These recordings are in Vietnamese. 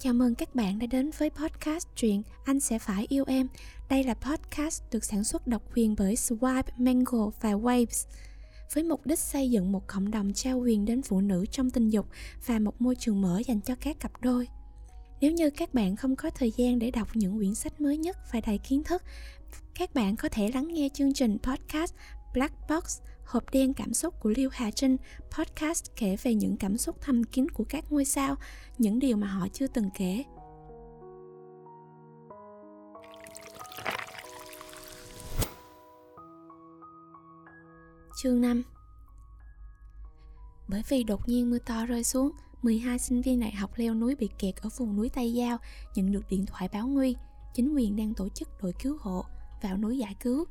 Chào mừng các bạn đã đến với podcast truyện Anh sẽ phải yêu em. Đây là podcast được sản xuất độc quyền bởi Swipe, Mango và Waves với mục đích xây dựng một cộng đồng trao quyền đến phụ nữ trong tình dục và một môi trường mở dành cho các cặp đôi. Nếu như các bạn không có thời gian để đọc những quyển sách mới nhất và đầy kiến thức, các bạn có thể lắng nghe chương trình podcast Black Box Hộp đen cảm xúc của Liêu Hà Trinh, podcast kể về những cảm xúc thầm kín của các ngôi sao, những điều mà họ chưa từng kể. Chương 5 Bởi vì đột nhiên mưa to rơi xuống, 12 sinh viên đại học leo núi bị kẹt ở vùng núi Tây Giao nhận được điện thoại báo nguy. Chính quyền đang tổ chức đội cứu hộ vào núi giải cứu.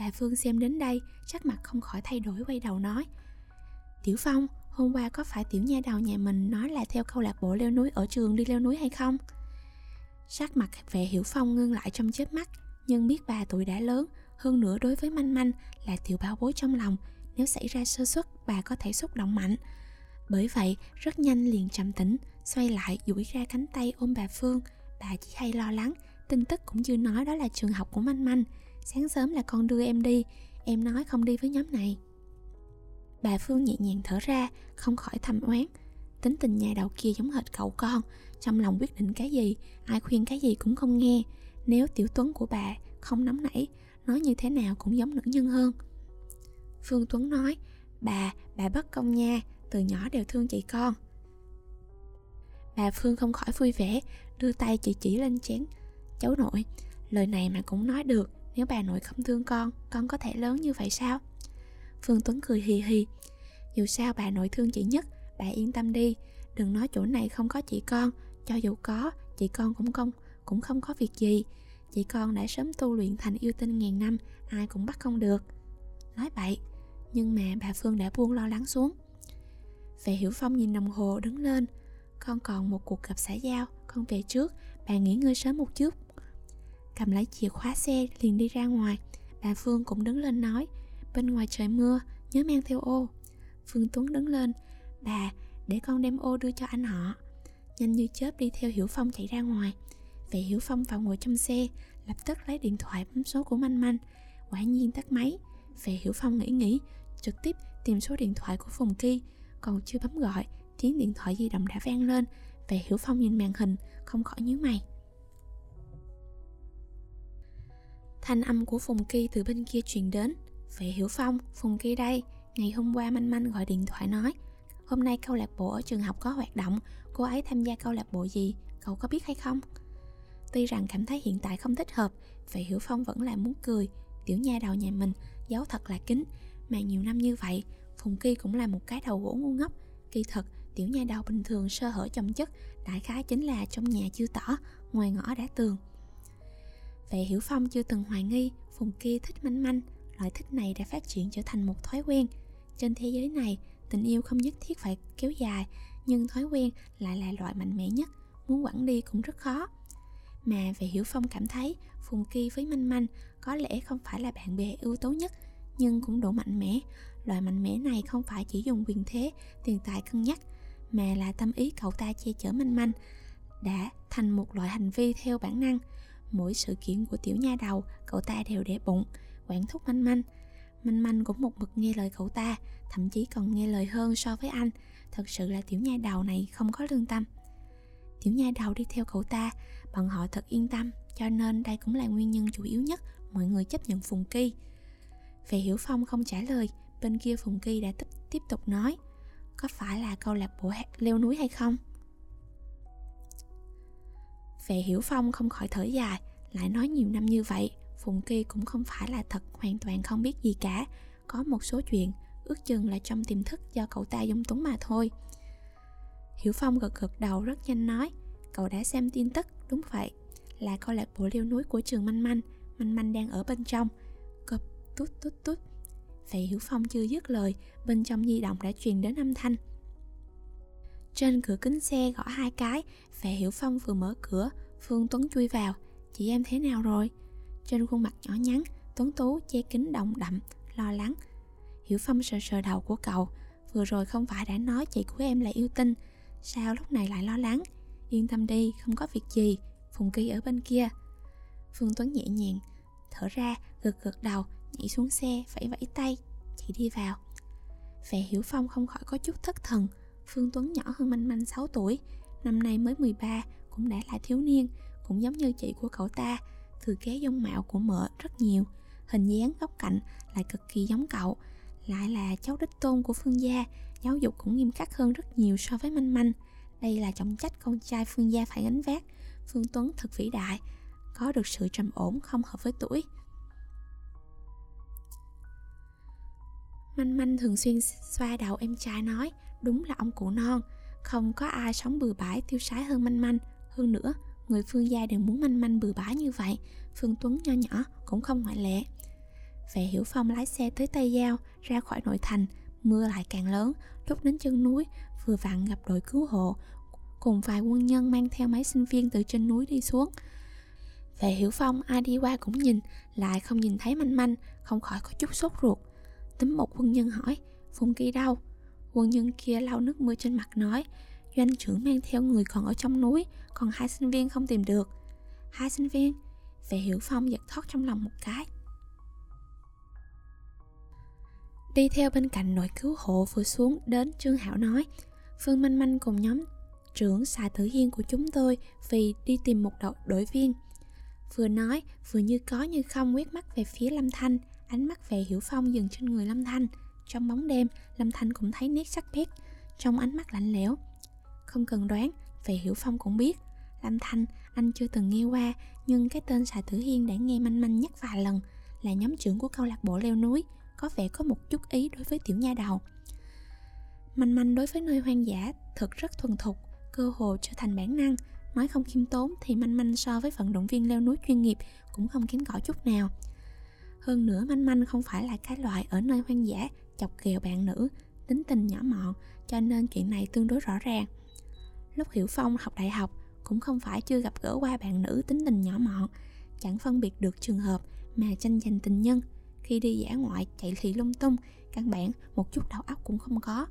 Bà Phương xem đến đây, sắc mặt không khỏi thay đổi quay đầu nói. Tiểu Phong, hôm qua có phải tiểu nha đầu nhà mình nói là theo câu lạc bộ leo núi ở trường đi leo núi hay không? Sắc mặt vẻ hiểu phong ngưng lại trong chớp mắt Nhưng biết bà tuổi đã lớn Hơn nữa đối với manh manh là tiểu bảo bối trong lòng Nếu xảy ra sơ suất bà có thể xúc động mạnh. Bởi vậy rất nhanh liền trầm tĩnh Xoay lại duỗi ra cánh tay ôm bà Phương. Bà chỉ hay lo lắng Tin tức cũng chưa nói đó là trường học của manh manh. Sáng sớm là con đưa em đi. Em nói không đi với nhóm này. Bà Phương nhẹ nhàng thở ra Không khỏi thầm oán. Tính tình nhà đầu kia giống hệt cậu con. Trong lòng quyết định cái gì Ai khuyên cái gì cũng không nghe. Nếu tiểu tuấn của bà không nóng nảy Nói như thế nào cũng giống nữ nhân hơn. Phương Tuấn nói Bà, bà bất công nha Từ nhỏ đều thương chị con. Bà Phương không khỏi vui vẻ Đưa tay chỉ chỉ lên chén. Cháu nội Lời này mà cũng nói được nếu bà nội không thương con Con có thể lớn như vậy sao? Phương Tuấn cười hì hì. Dù sao bà nội thương chị nhất, Bà yên tâm đi. Đừng nói chỗ này không có chị con, Cho dù có, Chị con cũng không Cũng không có việc gì. Chị con đã sớm tu luyện thành yêu tinh ngàn năm, Ai cũng bắt không được. Nói vậy, Nhưng mà bà Phương đã buông lo lắng xuống. Vệ Hiểu Phong nhìn đồng hồ đứng lên. Con còn một cuộc gặp xã giao, Con về trước, Bà nghỉ ngơi sớm một chút cầm lấy chìa khóa xe liền đi ra ngoài. Bà phương cũng đứng lên nói, bên ngoài trời mưa, nhớ mang theo ô. Phương tuấn đứng lên, bà, để con đem ô đưa cho anh họ. Nhanh như chớp đi theo hiểu phong chạy ra ngoài. Vệ hiểu phong vào ngồi trong xe, lập tức lấy điện thoại bấm số của manh manh. Quả nhiên tắt máy. Vệ hiểu phong nghĩ nghĩ, trực tiếp tìm số điện thoại của phùng kỳ, còn chưa bấm gọi, tiếng điện thoại di động đã vang lên. Vệ hiểu phong nhìn màn hình, không khỏi nhíu mày. Thanh âm của Phùng Kỳ từ bên kia truyền đến. Vệ Hiểu Phong, Phùng Kỳ đây Ngày hôm qua Manh Manh gọi điện thoại nói Hôm nay câu lạc bộ ở trường học có hoạt động Cô ấy tham gia câu lạc bộ gì Cậu có biết hay không? Tuy rằng cảm thấy hiện tại không thích hợp Vệ Hiểu Phong vẫn là muốn cười Tiểu nha đầu nhà mình giấu thật là kín. Mà nhiều năm như vậy Phùng Kỳ cũng là một cái đầu gỗ ngu ngốc. Kỳ thật tiểu nha đầu bình thường sơ hở chồng chất Đại khái chính là trong nhà chưa tỏ Ngoài ngõ đã tường. Vậy Hiểu Phong chưa từng hoài nghi Phùng kia thích manh manh. Loại thích này đã phát triển trở thành một thói quen. Trên thế giới này Tình yêu không nhất thiết phải kéo dài Nhưng thói quen lại là loại mạnh mẽ nhất. Muốn quản đi cũng rất khó. Mà về Hiểu Phong cảm thấy Phùng Kỳ với Manh Manh có lẽ không phải là bạn bè ưu tố nhất Nhưng cũng đủ mạnh mẽ. Loại mạnh mẽ này không phải chỉ dùng quyền thế, tiền tài cân nhắc Mà là tâm ý cậu ta che chở Manh Manh Đã thành một loại hành vi theo bản năng. Mỗi sự kiện của tiểu nha đầu Cậu ta đều để bụng. Quản thúc manh manh. Manh manh cũng một mực nghe lời cậu ta Thậm chí còn nghe lời hơn so với anh. Thật sự là tiểu nha đầu này không có lương tâm. Tiểu nha đầu đi theo cậu ta Bọn họ thật yên tâm Cho nên đây cũng là nguyên nhân chủ yếu nhất Mọi người chấp nhận Phùng Kỳ. Về Hiểu Phong không trả lời Bên kia Phùng Kỳ đã tiếp, tiếp tục nói Có phải là câu lạc bộ leo núi hay không? Vệ Hiểu Phong không khỏi thở dài, Lại nói nhiều năm như vậy, Phùng Kỳ cũng không phải là thật hoàn toàn không biết gì cả. Có một số chuyện, Ước chừng là trong tiềm thức do cậu ta dung túng mà thôi. Hiểu Phong gật gật đầu rất nhanh nói, Cậu đã xem tin tức, Đúng vậy. Là câu lạc bộ leo núi của trường Manh Manh. Manh Manh đang ở bên trong. Cụp tút tút tút. Vậy Hiểu Phong chưa dứt lời, Bên trong di động đã truyền đến âm thanh trên cửa kính xe gõ hai cái Vệ Hiểu Phong vừa mở cửa Phương Tuấn chui vào. Chị em thế nào rồi? Trên khuôn mặt nhỏ nhắn Tuấn Tú che kính động đậm Lo lắng. Hiểu Phong sờ sờ đầu của cậu. Vừa rồi không phải đã nói chị của em là yêu tinh Sao lúc này lại lo lắng? Yên tâm đi, không có việc gì Phùng Kỳ ở bên kia. Phương Tuấn nhẹ nhàng Thở ra, gật gật đầu Nhảy xuống xe, vẫy vẫy tay chị đi vào. Vẻ Hiểu Phong không khỏi có chút thất thần Phương Tuấn nhỏ hơn Manh Manh 6 tuổi, Năm nay mới 13 Cũng đã là thiếu niên, Cũng giống như chị của cậu ta, Thừa kế dung mạo của mợ rất nhiều, Hình dáng góc cạnh lại cực kỳ giống cậu, Lại là cháu đích tôn của Phương gia, Giáo dục cũng nghiêm khắc hơn rất nhiều so với Manh Manh Đây là trọng trách con trai Phương gia phải gánh vác, Phương Tuấn thật vĩ đại, Có được sự trầm ổn không hợp với tuổi. Manh manh thường xuyên xoa đầu em trai nói, Đúng là ông cụ non. Không có ai sống bừa bãi tiêu sái hơn manh manh. Hơn nữa, Người phương gia đều muốn manh manh bừa bãi như vậy. Phương Tuấn nho nhỏ cũng không ngoại lệ. Vệ Hiểu Phong lái xe tới Tây Giao, Ra khỏi nội thành. Mưa lại càng lớn. Lúc đến chân núi, Vừa vặn gặp đội cứu hộ. Cùng vài quân nhân mang theo mấy sinh viên từ trên núi đi xuống. Vệ Hiểu Phong ai đi qua cũng nhìn, Lại không nhìn thấy manh manh, Không khỏi có chút sốt ruột. Tính một quân nhân hỏi Phùng Kỳ đâu? Quân nhân kia lau nước mưa trên mặt nói Doanh trưởng mang theo người còn ở trong núi Còn hai sinh viên không tìm được. Hai sinh viên Vệ Hiểu Phong giật thoát trong lòng một cái. Đi theo bên cạnh đội cứu hộ vừa xuống đến Trương Hảo nói Phương Manh Manh cùng nhóm trưởng xà tử hiên của chúng tôi vì đi tìm một đội, đội viên. Vừa nói vừa như có như không quét mắt về phía Lâm Thanh. Ánh mắt về Hiểu Phong dừng trên người Lâm Thanh. Trong bóng đêm, Lâm Thanh cũng thấy nét sắc bét. Trong ánh mắt lạnh lẽo Không cần đoán, về Hiểu Phong cũng biết. Lâm Thanh, anh chưa từng nghe qua Nhưng cái tên xà tử hiên đã nghe manh manh nhắc vài lần Là nhóm trưởng của câu lạc bộ leo núi Có vẻ có một chút ý đối với tiểu nha đầu. Manh manh đối với nơi hoang dã thật rất thuần thục Cơ hồ trở thành bản năng. Nói không khiêm tốn thì manh manh so với vận động viên leo núi chuyên nghiệp cũng không kém cỏi chút nào hơn nữa, manh manh không phải là cái loại ở nơi hoang dã, chọc ghẹo bạn nữ, tính tình nhỏ mọn, cho nên chuyện này tương đối rõ ràng. Lúc hiểu phong học đại học, cũng không phải chưa gặp gỡ qua bạn nữ tính tình nhỏ mọn, chẳng phân biệt được trường hợp mà tranh giành tình nhân. Khi đi giả ngoại, chạy thị lung tung, căn bản một chút đầu óc cũng không có.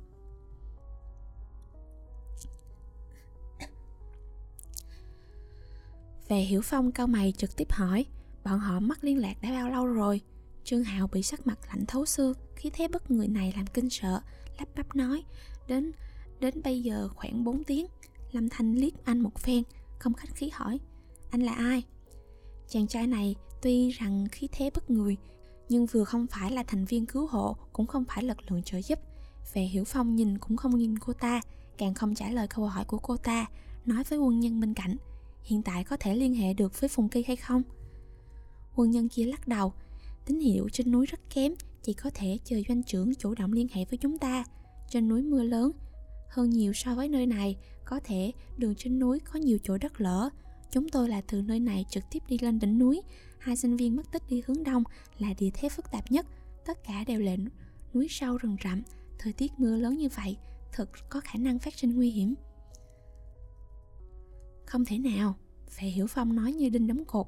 Về hiểu phong, cao mày trực tiếp hỏi Bọn họ mất liên lạc đã bao lâu rồi? Trương Hạo bị sắc mặt lạnh thấu xương, Khí thế bất người này làm kinh sợ. Lắp bắp nói, Đến đến bây giờ khoảng 4 tiếng. Lâm Thanh liếc anh một phen, Không khách khí hỏi, Anh là ai? Chàng trai này tuy rằng khí thế bất người, Nhưng vừa không phải là thành viên cứu hộ, Cũng không phải lực lượng trợ giúp. Về Hiểu Phong nhìn cũng không nhìn cô ta, Càng không trả lời câu hỏi của cô ta, Nói với quân nhân bên cạnh, Hiện tại có thể liên hệ được với Phùng Kỳ hay không? Quân nhân kia lắc đầu. Tín hiệu trên núi rất kém, Chỉ có thể chờ doanh trưởng chủ động liên hệ với chúng ta. Trên núi mưa lớn, Hơn nhiều so với nơi này, Có thể đường trên núi có nhiều chỗ đất lở. Chúng tôi là từ nơi này trực tiếp đi lên đỉnh núi. Hai sinh viên mất tích đi hướng đông Là địa thế phức tạp nhất. Tất cả đều là núi sâu rừng rậm. Thời tiết mưa lớn như vậy, Thật có khả năng phát sinh nguy hiểm. Không thể nào. Phải Hiểu Phong nói như đinh đóng cột.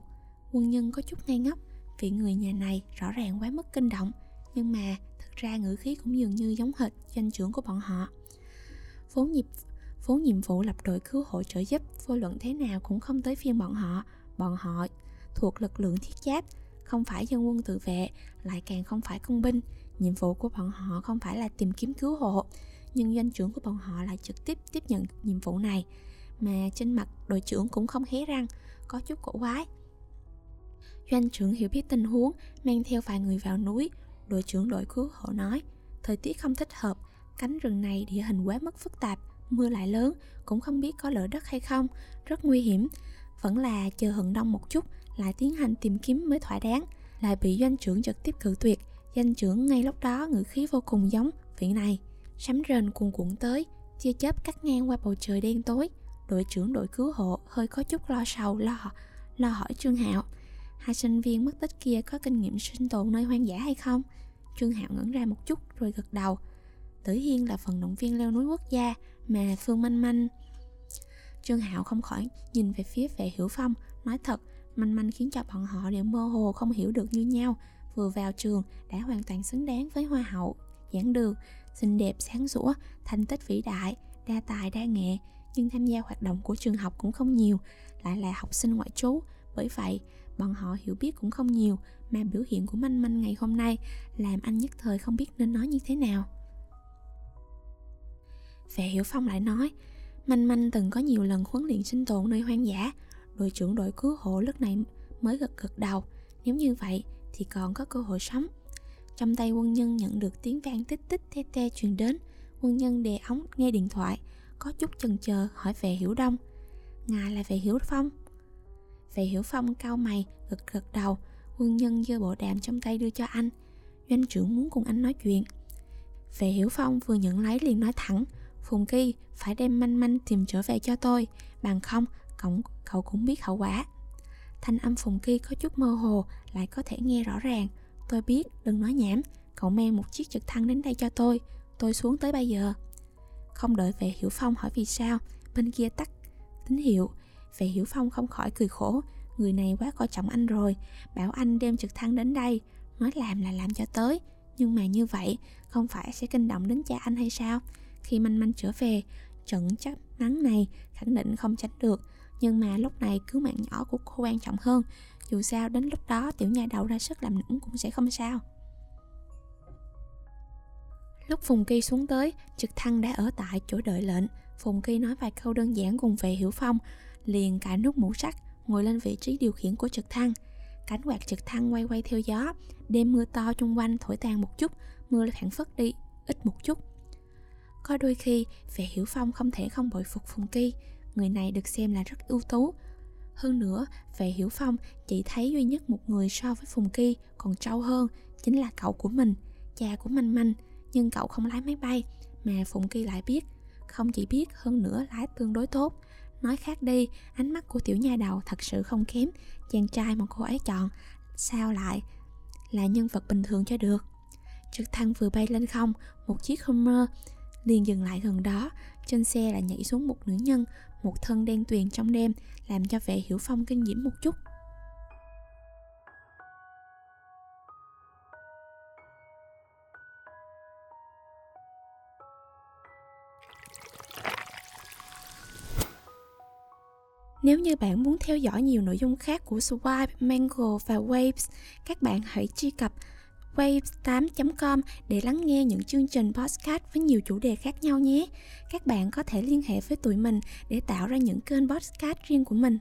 Quân nhân có chút ngây ngốc Vì người nhà này rõ ràng quá mức kinh động, Nhưng mà thực ra ngữ khí cũng dường như giống hệt doanh trưởng của bọn họ. Vốn nhịp vốn nhiệm vụ lập đội cứu hộ trợ giúp, vô luận thế nào cũng không tới phiên bọn họ. Bọn họ thuộc lực lượng thiết giáp, không phải dân quân tự vệ, lại càng không phải công binh. Nhiệm vụ của bọn họ không phải là tìm kiếm cứu hộ, nhưng doanh trưởng của bọn họ lại trực tiếp tiếp nhận nhiệm vụ này. Mà trên mặt đội trưởng cũng không hé răng, có chút cổ quái. Doanh trưởng hiểu biết tình huống, mang theo vài người vào núi. Đội trưởng đội cứu hộ nói, thời tiết không thích hợp, cánh rừng này địa hình quá mức phức tạp, mưa lại lớn, cũng không biết có lỡ đất hay không, rất nguy hiểm. Vẫn là chờ hận đông một chút, lại tiến hành tìm kiếm mới thỏa đáng, lại bị doanh trưởng trực tiếp cự tuyệt. Doanh trưởng ngay lúc đó ngữ khí vô cùng giống vị này. Sấm rền cuồn cuộn tới, chia chớp cắt ngang qua bầu trời đen tối. Đội trưởng đội cứu hộ hơi có chút lo sầu lo lo hỏi Trương Hạo hai sinh viên mất tích kia có kinh nghiệm sinh tồn nơi hoang dã hay không? Trương hạo ngẩn ra một chút rồi gật đầu. Tử hiên là vận động viên leo núi quốc gia mà phương manh manh. Trương hạo không khỏi nhìn về phía vệ hiểu phong nói thật manh manh khiến cho bọn họ đều mơ hồ không hiểu được như nhau. Vừa vào trường đã hoàn toàn xứng đáng với hoa hậu giảng đường xinh đẹp sáng sủa thành tích vĩ đại đa tài đa nghệ. Nhưng tham gia hoạt động của trường học cũng không nhiều, lại là học sinh ngoại trú. Bởi vậy, bọn họ hiểu biết cũng không nhiều, mà biểu hiện của Manh Manh ngày hôm nay làm anh nhất thời không biết nên nói như thế nào. Vệ Hiểu Phong lại nói, Manh Manh từng có nhiều lần huấn luyện sinh tồn nơi hoang dã, đội trưởng đội cứu hộ lúc này mới gật gật đầu, nếu như vậy thì còn có cơ hội sống. Trong tay quân nhân nhận được tiếng vang tích tích te te truyền đến, quân nhân đề ống nghe điện thoại, có chút chần chờ hỏi về Hiểu Đông. Ngài là về Hiểu Phong. Về Hiểu Phong cau mày, gật gật đầu, quân nhân giơ bộ đàm trong tay đưa cho anh. Doanh trưởng muốn cùng anh nói chuyện. Về Hiểu Phong vừa nhận lấy liền nói thẳng, Phùng Kỳ phải đem manh manh tìm trở về cho tôi, bằng không cậu, cậu cũng biết hậu quả. Thanh âm Phùng Kỳ có chút mơ hồ, lại có thể nghe rõ ràng. Tôi biết, đừng nói nhảm, cậu mang một chiếc trực thăng đến đây cho tôi, tôi xuống tới bây giờ. Không đợi về Hiểu Phong hỏi vì sao, bên kia tắt tín hiệu. Về Hiểu Phong không khỏi cười khổ, người này quá coi trọng anh rồi, bảo anh đem trực thăng đến đây, nói làm là làm cho tới. Nhưng mà như vậy, không phải sẽ kinh động đến cha anh hay sao? Khi manh manh trở về, trận chắc nắng này khẳng định không tránh được, nhưng mà lúc này cứu mạng nhỏ của cô quan trọng hơn. Dù sao đến lúc đó tiểu nha đầu ra sức làm nũng cũng sẽ không sao. Lúc phùng kỳ xuống tới trực thăng đã ở tại chỗ đợi lệnh. Phùng kỳ nói vài câu đơn giản cùng về hiểu phong liền cài nút mũ sắt ngồi lên vị trí điều khiển của trực thăng. Cánh quạt trực thăng quay quay theo gió, đêm mưa to chung quanh thổi tan một chút, mưa phản phất đi, ít một chút. Có đôi khi, vẻ hiểu phong không thể không bội phục phùng kỳ, người này được xem là rất ưu tú. Hơn nữa về hiểu phong chỉ thấy duy nhất một người so với phùng kỳ còn trâu hơn, chính là cậu của mình, cha của manh manh. Nhưng cậu không lái máy bay, mà phùng kỳ lại biết. Không chỉ biết, hơn nữa lái tương đối tốt nói khác đi, ánh mắt của tiểu nha đầu thật sự không kém. Chàng trai mà cô ấy chọn, sao lại là nhân vật bình thường cho được? Trực thăng vừa bay lên không, một chiếc Hummer liền dừng lại gần đó. Trên xe là nhảy xuống một nữ nhân, một thân đen tuyền trong đêm, làm cho vệ hiểu phong kinh diễm một chút. Nếu như bạn muốn theo dõi nhiều nội dung khác của Swipe, Mango và Waves, các bạn hãy truy cập waves8.com để lắng nghe những chương trình podcast với nhiều chủ đề khác nhau nhé. Các bạn có thể liên hệ với tụi mình để tạo ra những kênh podcast riêng của mình.